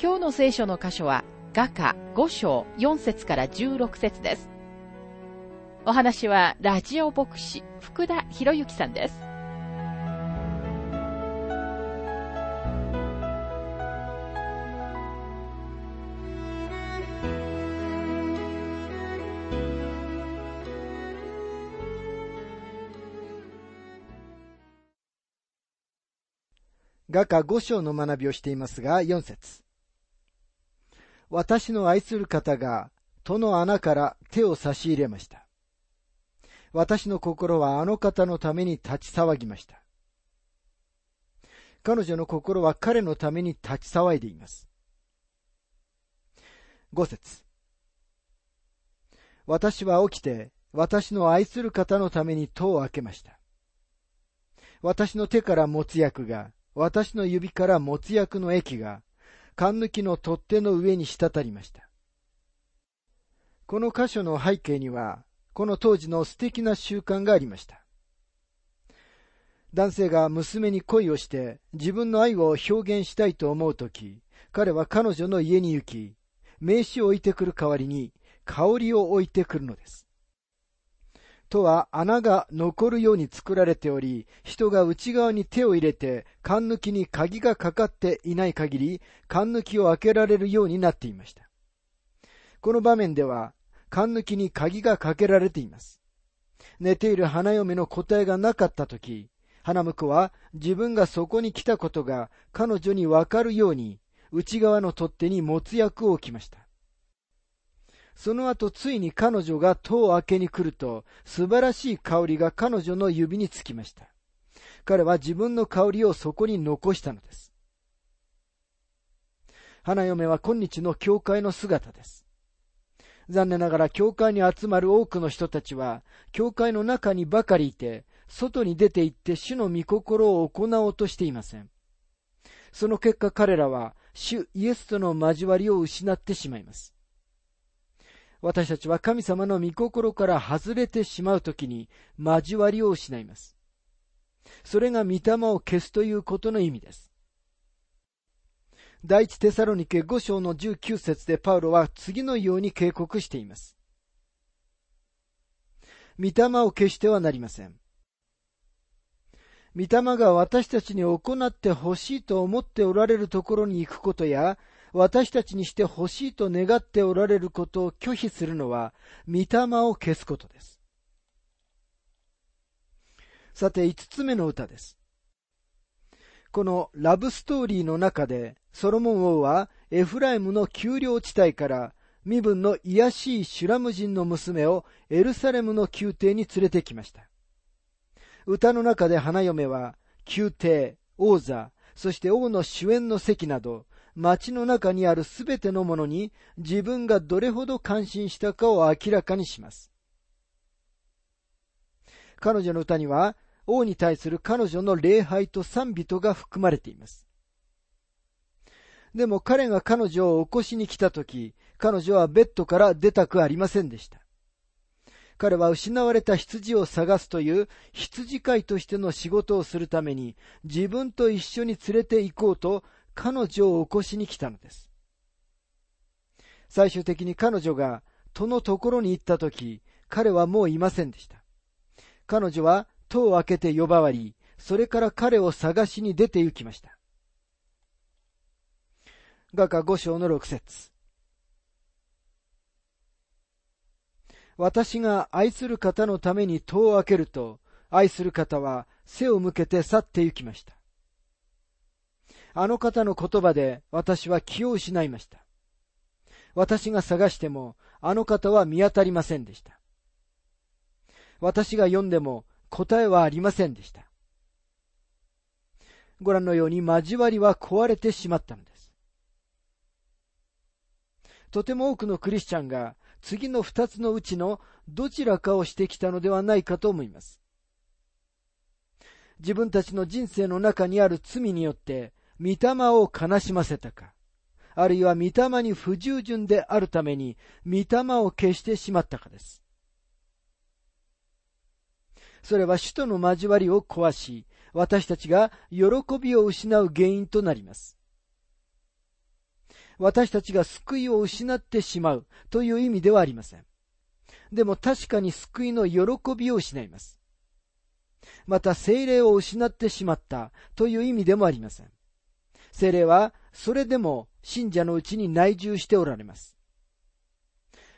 今日の聖書の箇所は画家5章4節から16節です。お話はラジオ牧師福田博之さんです。画家5章の学びをしていますが、4節私の愛する方が、戸の穴から手を差し入れました。私の心はあの方のために立ち騒ぎました。彼女の心は彼のために立ち騒いでいます。5節私は起きて、私の愛する方のために戸を開けました。私の手から持つ薬が、私の指から持つ薬の液が、缶抜きの取っ手の上に滴りました。この箇所の背景には、この当時の素敵な習慣がありました。男性が娘に恋をして自分の愛を表現したいと思うとき、彼は彼女の家に行き、名刺を置いてくる代わりに香りを置いてくるのです。とは穴が残るように作られており、人が内側に手を入れて、缶抜きに鍵がかかっていない限り、缶抜きを開けられるようになっていました。この場面では、缶抜きに鍵がかけられています。寝ている花嫁の答えがなかったとき、花婿は自分がそこに来たことが彼女にわかるように、内側の取っ手に持つ役を置きました。その後ついに彼女が戸を開けに来ると、素晴らしい香りが彼女の指につきました。彼は自分の香りをそこに残したのです。花嫁は今日の教会の姿です。残念ながら教会に集まる多くの人たちは、教会の中にばかりいて、外に出て行って主の御心を行おうとしていません。その結果彼らは、主イエスとの交わりを失ってしまいます。私たちは神様の御心から外れてしまうときに交わりを失います。それが御霊を消すということの意味です。第一テサロニケ5章の19節でパウロは次のように警告しています。御霊を消してはなりません。御霊が私たちに行ってほしいと思っておられるところに行くことや、私たちにして欲しいと願っておられることを拒否するのは、御霊を消すことです。さて、五つ目の歌です。このラブストーリーの中で、ソロモン王はエフライムの丘陵地帯から身分の卑しいシュラム人の娘をエルサレムの宮廷に連れてきました。歌の中で花嫁は宮廷、王座、そして王の主演の席など、街の中にあるすべてのものに自分がどれほど感心したかを明らかにします。彼女の歌には、王に対する彼女の礼拝と賛美とが含まれています。でも彼が彼女を起こしに来たとき、彼女はベッドから出たくありませんでした。彼は失われた羊を探すという羊飼いとしての仕事をするために自分と一緒に連れて行こうと彼女を起こしに来たのです。最終的に彼女が戸のところに行った時、彼はもういませんでした。彼女は戸を開けて呼ばわり、それから彼を探しに出て行きました。画家五章の六節私が愛する方のために戸を開けると、愛する方は背を向けて去って行きました。あの方の言葉で私は気を失いました。私が探しても、あの方は見当たりませんでした。私が読んでも答えはありませんでした。ご覧のように交わりは壊れてしまったのです。とても多くのクリスチャンが次の二つのうちのどちらかをしてきたのではないかと思います。自分たちの人生の中にある罪によって、御霊を悲しませたか、あるいは御霊に不従順であるために、御霊を消してしまったかです。それは首都の交わりを壊し、私たちが喜びを失う原因となります。私たちが救いを失ってしまうという意味ではありません。でも確かに救いの喜びを失います。また精霊を失ってしまったという意味でもありません。精霊はそれでも信者のうちに内住しておられます。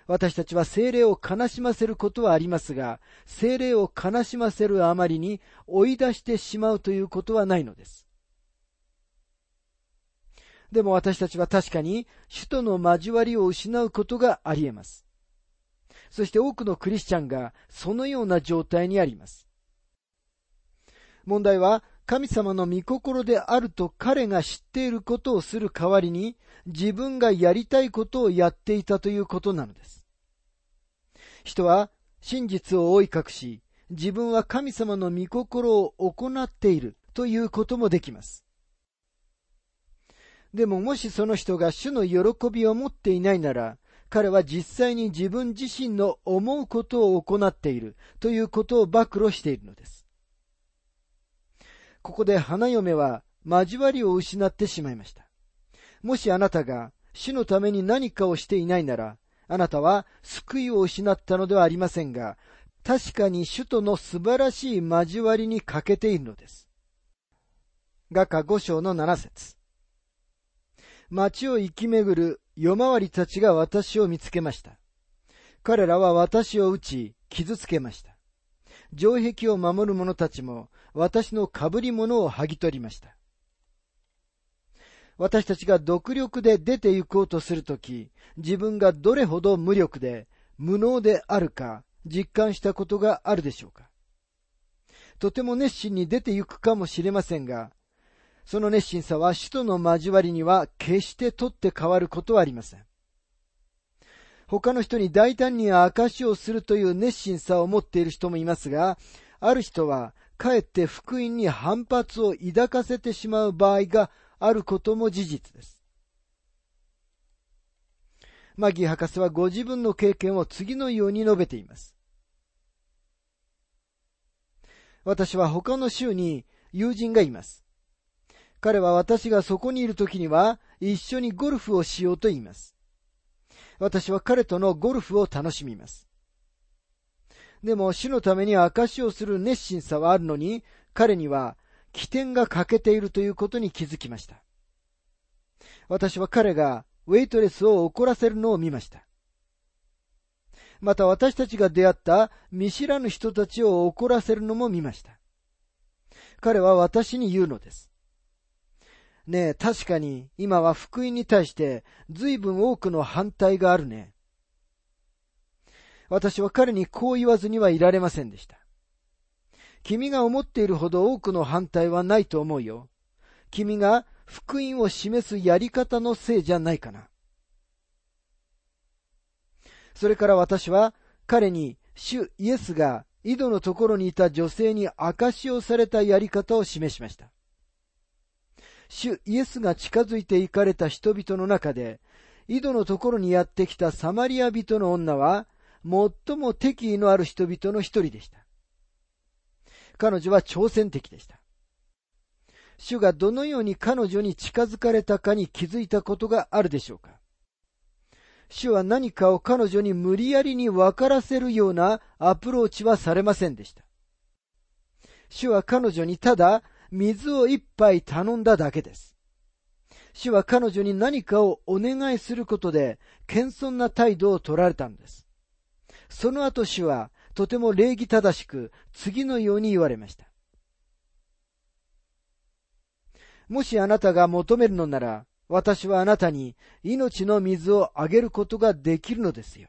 私たちは精霊を悲しませることはありますが、精霊を悲しませるあまりに追い出してしまうということはないのです。でも私たちは確かに主との交わりを失うことがあり得ます。そして多くのクリスチャンがそのような状態にあります。問題は神様の御心であると彼が知っていることをする代わりに自分がやりたいことをやっていたということなのです。人は真実を覆い隠し、自分は神様の御心を行っているということもできます。でももしその人が主の喜びを持っていないなら、彼は実際に自分自身の思うことを行っているということを暴露しているのです。ここで花嫁は交わりを失ってしまいました。もしあなたが主のために何かをしていないなら、あなたは救いを失ったのではありませんが、確かに主との素晴らしい交わりに欠けているのです。画家五章の七節街を行き巡る夜回りたちが私を見つけました。彼らは私を撃ち、傷つけました。城壁を守る者たちも私の被り物を剥ぎ取りました。私たちが独力で出て行こうとするとき、自分がどれほど無力で無能であるか実感したことがあるでしょうか。とても熱心に出て行くかもしれませんが、その熱心さは使徒の交わりには決して取って変わることはありません。他の人に大胆に証しをするという熱心さを持っている人もいますが、ある人はかえって福音に反発を抱かせてしまう場合があることも事実です。マギー博士はご自分の経験を次のように述べています。私は他の州に友人がいます。彼は私がそこにいる時には一緒にゴルフをしようと言います。私は彼とのゴルフを楽しみます。でも死のために証をする熱心さはあるのに、彼には起点が欠けているということに気づきました。私は彼がウェイトレスを怒らせるのを見ました。また私たちが出会った見知らぬ人たちを怒らせるのも見ました。彼は私に言うのです。ねえ、確かに今は福音に対して随分多くの反対があるね。私は彼にこう言わずにはいられませんでした。君が思っているほど多くの反対はないと思うよ。君が福音を示すやり方のせいじゃないかな。それから私は彼に主イエスが井戸のところにいた女性に証をされたやり方を示しました。主イエスが近づいて行かれた人々の中で、井戸のところにやってきたサマリア人の女は、最も敵意のある人々の一人でした。彼女は挑戦的でした。主がどのように彼女に近づかれたかに気づいたことがあるでしょうか主は何かを彼女に無理やりに分からせるようなアプローチはされませんでした。主は彼女にただ水を一杯頼んだだけです。主は彼女に何かをお願いすることで、謙遜な態度を取られたんです。その後主は、とても礼儀正しく、次のように言われました。もしあなたが求めるのなら、私はあなたに命の水をあげることができるのですよ。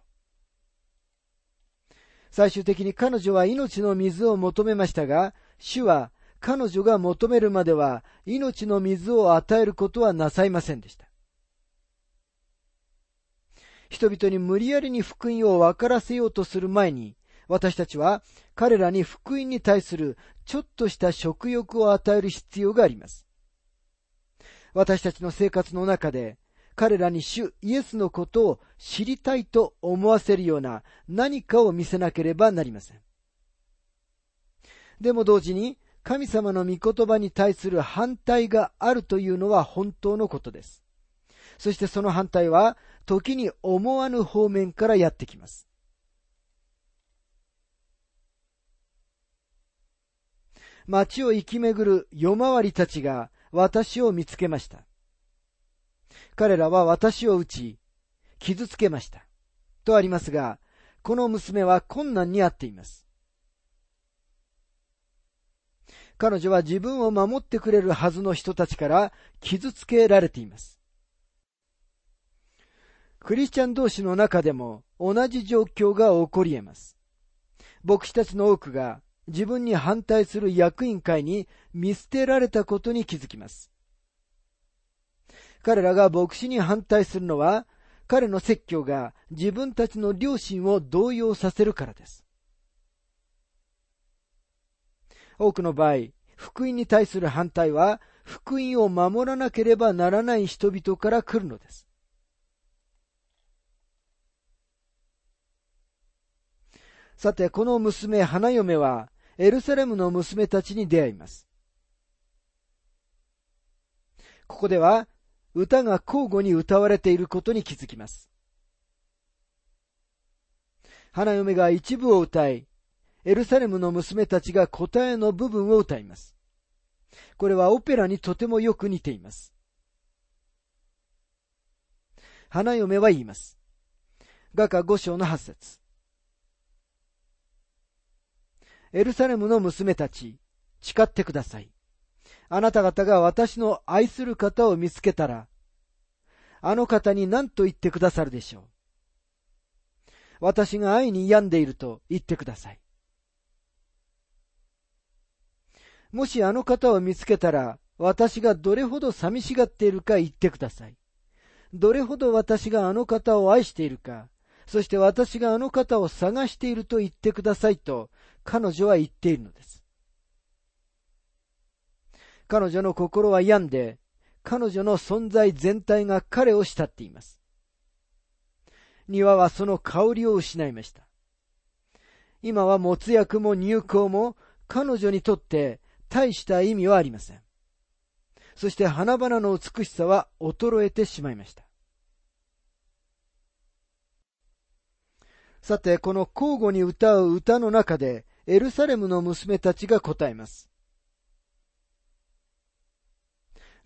最終的に彼女は命の水を求めましたが、主は彼女が求めるまでは命の水を与えることはなさいませんでした。人々に無理やりに福音を分からせようとする前に、私たちは彼らに福音に対するちょっとした食欲を与える必要があります。私たちの生活の中で彼らに主イエスのことを知りたいと思わせるような何かを見せなければなりません。でも同時に神様の御言葉に対する反対があるというのは本当のことです。そしてその反対は時に思わぬ方面からやってきます。街を行き巡る夜回りたちが私を見つけました。彼らは私を撃ち、傷つけました。とありますが、この娘は困難にあっています。彼女は自分を守ってくれるはずの人たちから傷つけられています。クリスチャン同士の中でも同じ状況が起こり得ます。牧師たちの多くが自分に反対する役員会に見捨てられたことに気づきます。彼らが牧師に反対するのは、彼の説教が自分たちの良心を動揺させるからです。多くの場合、福音に対する反対は、福音を守らなければならない人々から来るのです。さて、この娘、花嫁は、エルサレムの娘たちに出会います。ここでは、歌が交互に歌われていることに気づきます。花嫁が一部を歌い、エルサレムの娘たちが答えの部分を歌います。これはオペラにとてもよく似ています。花嫁は言います。画家五章の八節エルサレムの娘たち、誓ってください。あなた方が私の愛する方を見つけたら、あの方に何と言ってくださるでしょう。私が愛に病んでいると言ってください。もしあの方を見つけたら、私がどれほど寂しがっているか言ってください。どれほど私があの方を愛しているか、そして私があの方を探していると言ってくださいと、彼女は言っているのです。彼女の心は病んで、彼女の存在全体が彼を慕っています。庭はその香りを失いました。今は没薬も入香も彼女にとって大した意味はありません。そして花々の美しさは衰えてしまいました。さて、この交互に歌う歌の中で、エルサレムの娘たちが答えます。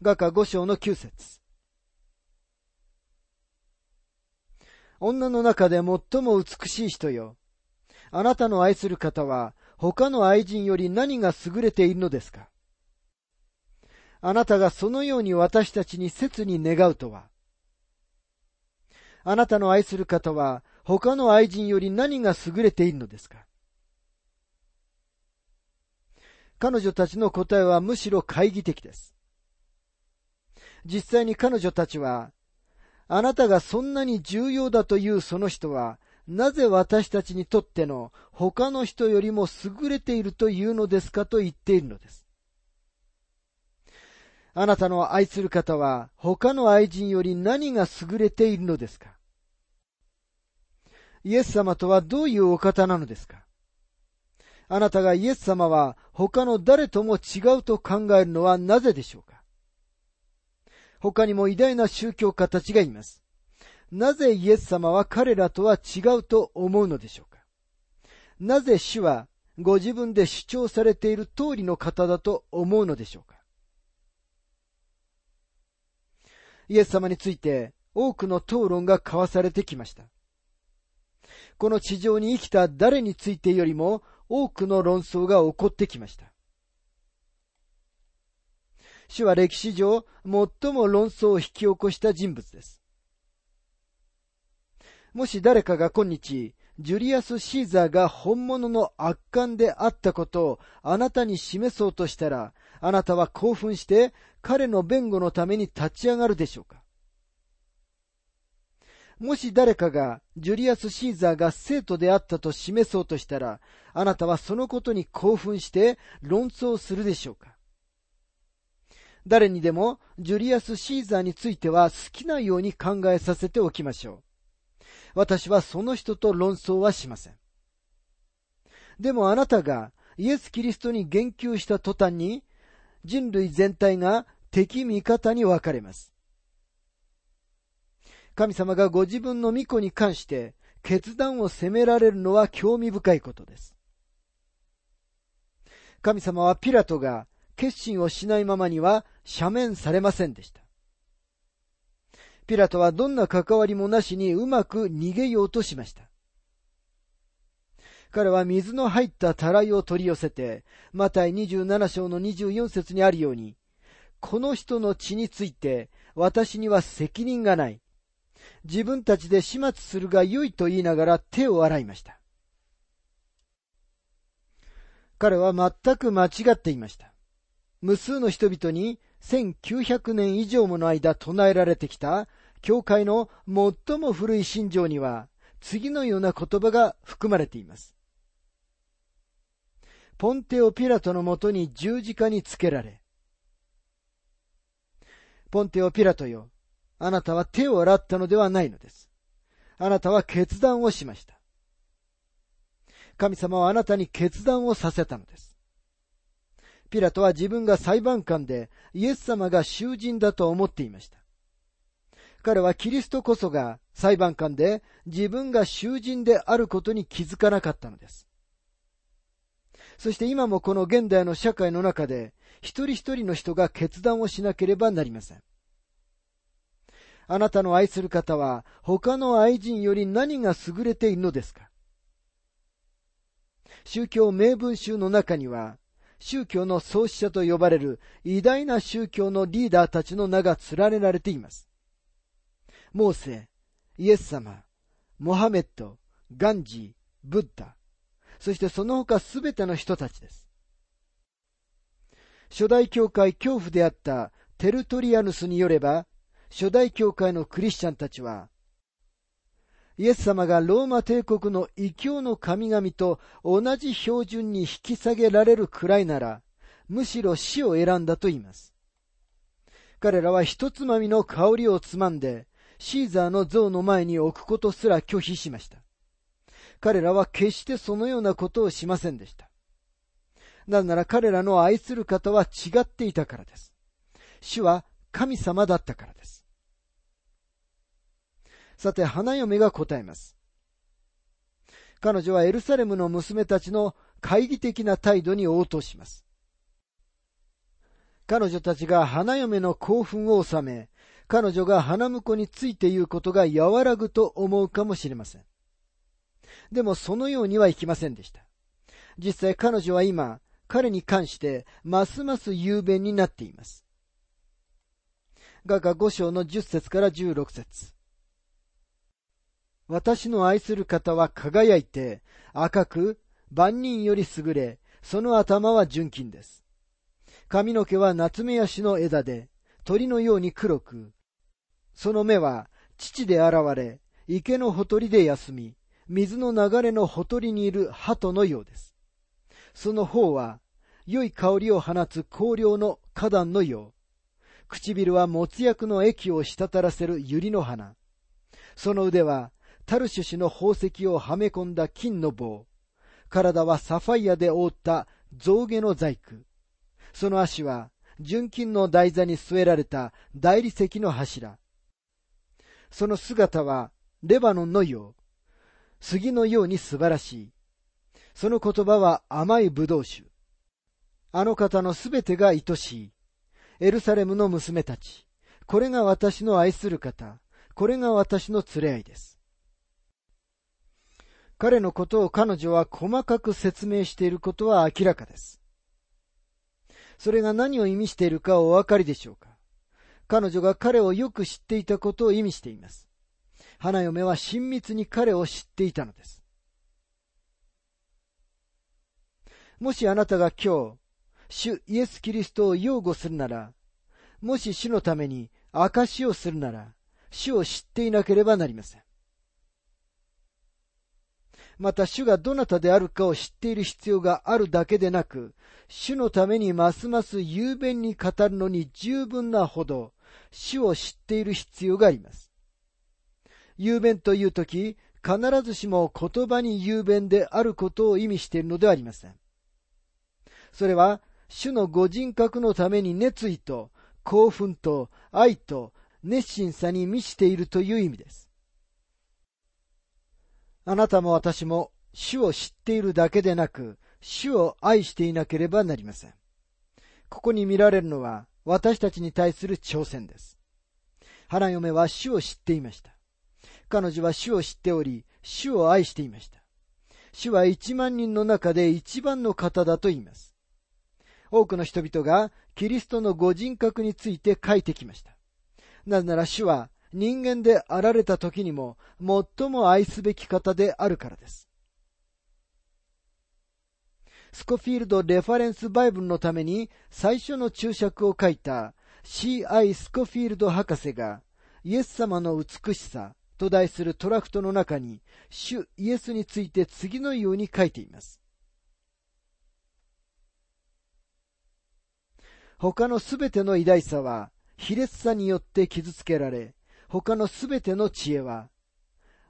画家五章の九節女の中で最も美しい人よ。あなたの愛する方は他の愛人より何が優れているのですか？あなたがそのように私たちに切に願うとは？あなたの愛する方は他の愛人より何が優れているのですか？彼女たちの答えはむしろ懐疑的です。実際に彼女たちは、あなたがそんなに重要だというその人は、なぜ私たちにとっての他の人よりも優れているというのですかと言っているのです。あなたの愛する方は他の愛人より何が優れているのですかイエス様とはどういうお方なのですかあなたがイエス様は他の誰とも違うと考えるのはなぜでしょうか？他にも偉大な宗教家たちがいます。なぜイエス様は彼らとは違うと思うのでしょうか？なぜ主はご自分で主張されている通りの方だと思うのでしょうか？イエス様について多くの討論が交わされてきました。この地上に生きた誰についてよりも多くの論争が起こってきました。主は歴史上最も論争を引き起こした人物です。もし誰かが今日、ジュリアス・シーザーが本物の圧巻であったことをあなたに示そうとしたら、あなたは興奮して彼の弁護のために立ち上がるでしょうか？もし誰かがジュリアス・シーザーが生徒であったと示そうとしたら、あなたはそのことに興奮して論争するでしょうか誰にでもジュリアス・シーザーについては好きなように考えさせておきましょう。私はその人と論争はしません。でもあなたがイエス・キリストに言及した途端に人類全体が敵味方に分かれます。神様がご自分の御子に関して決断を責められるのは興味深いことです。神様はピラトが決心をしないままには赦免されませんでした。ピラトはどんな関わりもなしにうまく逃げようとしました。彼は水の入ったたらいを取り寄せて、マタイ27章の24節にあるように、この人の血について私には責任がない。自分たちで始末するが良いと言いながら手を洗いました。彼は全く間違っていました。無数の人々に1900年以上もの間唱えられてきた教会の最も古い信条には次のような言葉が含まれています。ポンテオ・ピラトのもとに十字架につけられ、ポンテオ・ピラトよ、あなたは手を洗ったのではないのです。あなたは決断をしました。神様はあなたに決断をさせたのです。ピラトは自分が裁判官でイエス様が囚人だと思っていました。彼はキリストこそが裁判官で自分が囚人であることに気づかなかったのです。そして今もこの現代の社会の中で一人一人の人が決断をしなければなりません。あなたの愛する方は他の愛人より何が優れているのですか？宗教名文集の中には、宗教の創始者と呼ばれる偉大な宗教のリーダーたちの名が連ねられています。モーセ、イエス様、モハメット、ガンジー、ブッダ、そしてその他すべての人たちです。初代教会恐怖であったテルトリアヌスによれば、初代教会のクリスチャンたちは、イエス様がローマ帝国の異教の神々と同じ標準に引き下げられるくらいなら、むしろ死を選んだと言います。彼らは一つまみの香りをつまんで、シーザーの像の前に置くことすら拒否しました。彼らは決してそのようなことをしませんでした。なぜなら彼らの愛する方は違っていたからです。主は神様だったからです。さて、花嫁が答えます。彼女はエルサレムの娘たちの懐疑的な態度に応答します。彼女たちが花嫁の興奮を収め、彼女が花婿について言うことが和らぐと思うかもしれません。でもそのようにはいきませんでした。実際彼女は今、彼に関してますます雄弁になっています。画家5章の10節から16節私の愛する方は輝いて赤く万人より優れ、その頭は純金です。髪の毛は夏目ヤシの枝で鳥のように黒く、その目は父で現れ、池のほとりで休み、水の流れのほとりにいる鳩のようです。その方は良い香りを放つ香料の花壇のよう。唇はもつ薬の液を滴らせる百合の花。その腕はタルシュ氏の宝石をはめ込んだ金の棒。体はサファイアで覆った象牙の細工。その足は純金の台座に据えられた大理石の柱。その姿はレバノンのよう。杉のように素晴らしい。その言葉は甘い葡萄酒。あの方のすべてが愛しい。エルサレムの娘たち。これが私の愛する方。これが私の連れ合いです。彼のことを彼女は細かく説明していることは明らかです。それが何を意味しているかお分かりでしょうか？彼女が彼をよく知っていたことを意味しています。花嫁は親密に彼を知っていたのです。もしあなたが今日、主イエス・キリストを擁護するなら、もし主のために証をするなら、主を知っていなければなりません。また主がどなたであるかを知っている必要があるだけでなく、主のためにますます雄弁に語るのに十分なほど、主を知っている必要があります。雄弁というとき、必ずしも言葉に雄弁であることを意味しているのではありません。それは、主のご人格のために熱意と興奮と愛と熱心さに満ちているという意味です。あなたも私も主を知っているだけでなく、主を愛していなければなりません。ここに見られるのは私たちに対する挑戦です。花嫁は主を知っていました。彼女は主を知っており、主を愛していました。主は一万人の中で一番の方だと言います。多くの人々がキリストのご人格について書いてきました。なぜなら主は人間であられた時にも最も愛すべき方であるからです。スコフィールド・レファレンス・バイブルのために最初の注釈を書いた C.I. スコフィールド博士がイエス様の美しさと題するトラクトの中に主イエスについて次のように書いています。他のすべての偉大さは卑劣さによって傷つけられ、他のすべての知恵は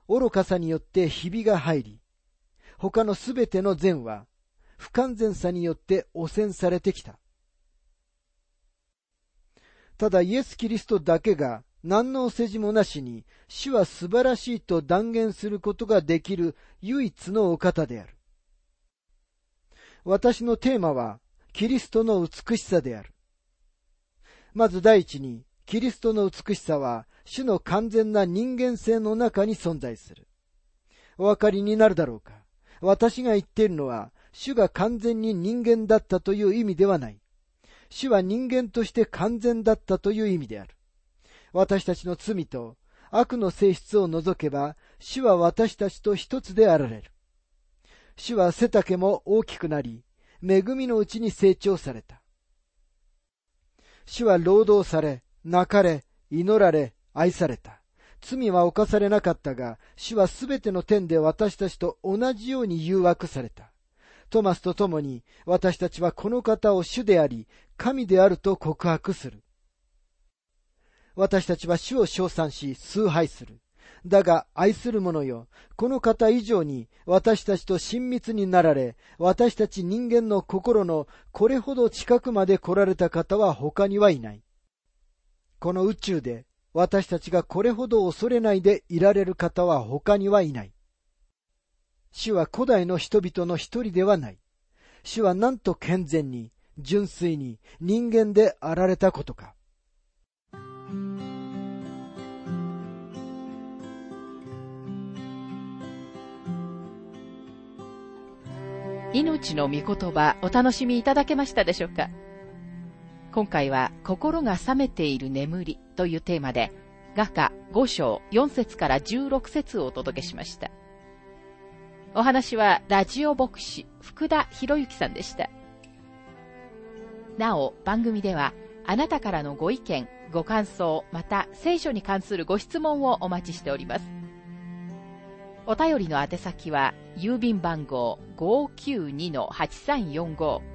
愚かさによってひびが入り、他のすべての善は不完全さによって汚染されてきた。ただイエス・キリストだけが何のお世辞もなしに主は素晴らしいと断言することができる唯一のお方である。私のテーマはキリストの美しさである。まず第一に、キリストの美しさは主の完全な人間性の中に存在する。お分かりになるだろうか私が言っているのは主が完全に人間だったという意味ではない。主は人間として完全だったという意味である。私たちの罪と悪の性質を除けば、主は私たちと一つであられる。主は背丈も大きくなり、恵みのうちに成長された。主は労働され、泣かれ、祈られ、愛された。罪は犯されなかったが、主はすべての点で私たちと同じように誘惑された。トマスと共に私たちはこの方を主であり、神であると告白する。私たちは主を称賛し、崇拝する。だが愛する者よ、この方以上に私たちと親密になられ、私たち人間の心のこれほど近くまで来られた方は他にはいない。この宇宙で私たちがこれほど恐れないでいられる方は他にはいない。主は古代の人々の一人ではない。主はなんと健全に、純粋に人間であられたことか。命の御言葉お楽しみいただけましたでしょうか？今回は心が冷めている眠りというテーマで画家5章4節から16節をお届けしました。お話はラジオ牧師福田博之さんでした。なお、番組ではあなたからのご意見、ご感想、また聖書に関するご質問をお待ちしております。お便りの宛先は、郵便番号592-8345